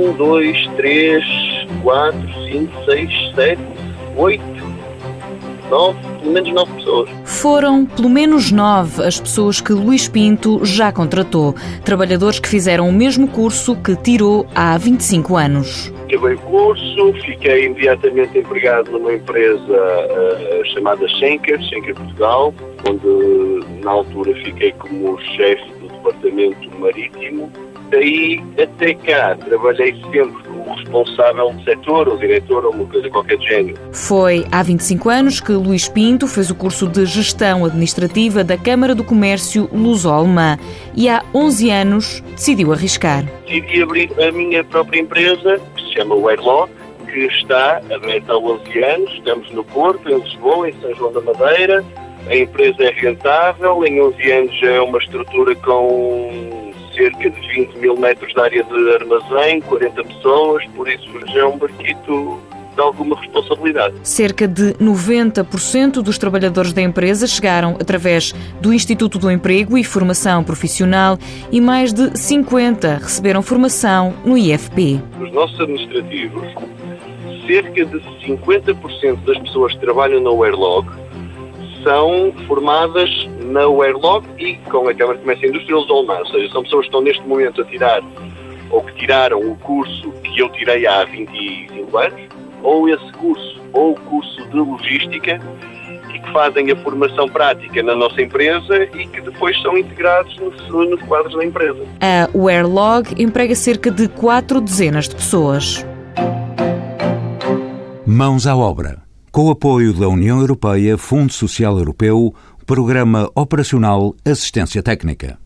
um, dois, três, quatro, cinco, seis, sete, oito, nove, pelo menos nove pessoas. Foram pelo menos nove as pessoas que Luís Pinto já contratou. Trabalhadores que fizeram o mesmo curso que tirou há 25 anos. Acabei o curso, fiquei imediatamente empregado numa empresa uh, chamada Schenker, Schenker Portugal, onde na altura fiquei como chefe departamento marítimo. Daí até cá trabalhei sempre como responsável do setor, ou diretor, ou uma coisa qualquer de género. Foi há 25 anos que Luís Pinto fez o curso de Gestão Administrativa da Câmara do Comércio Luso-Alemã e há 11 anos decidiu arriscar. Decidi abrir a minha própria empresa, que se chama Wearlock, que está aberta há 11 anos. Estamos no Porto, em Lisboa, em São João da Madeira. A empresa é rentável, em 11 anos já é uma estrutura com cerca de 20 mil metros de área de armazém, 40 pessoas, por isso já é um barquito de alguma responsabilidade. Cerca de 90% dos trabalhadores da empresa chegaram através do Instituto do Emprego e Formação Profissional e mais de 50 receberam formação no IFP. Os nossos administrativos, cerca de 50% das pessoas que trabalham na Airlog são formadas na Airlog e com a Câmara de Comércio Industrial de Olmar, ou seja, são pessoas que estão neste momento a tirar ou que tiraram o curso que eu tirei há 25 anos, ou esse curso, ou o curso de logística, e que fazem a formação prática na nossa empresa e que depois são integrados nos, nos quadros da empresa. A Wearlog emprega cerca de quatro dezenas de pessoas. Mãos à obra. Com apoio da União Europeia, Fundo Social Europeu, Programa Operacional Assistência Técnica.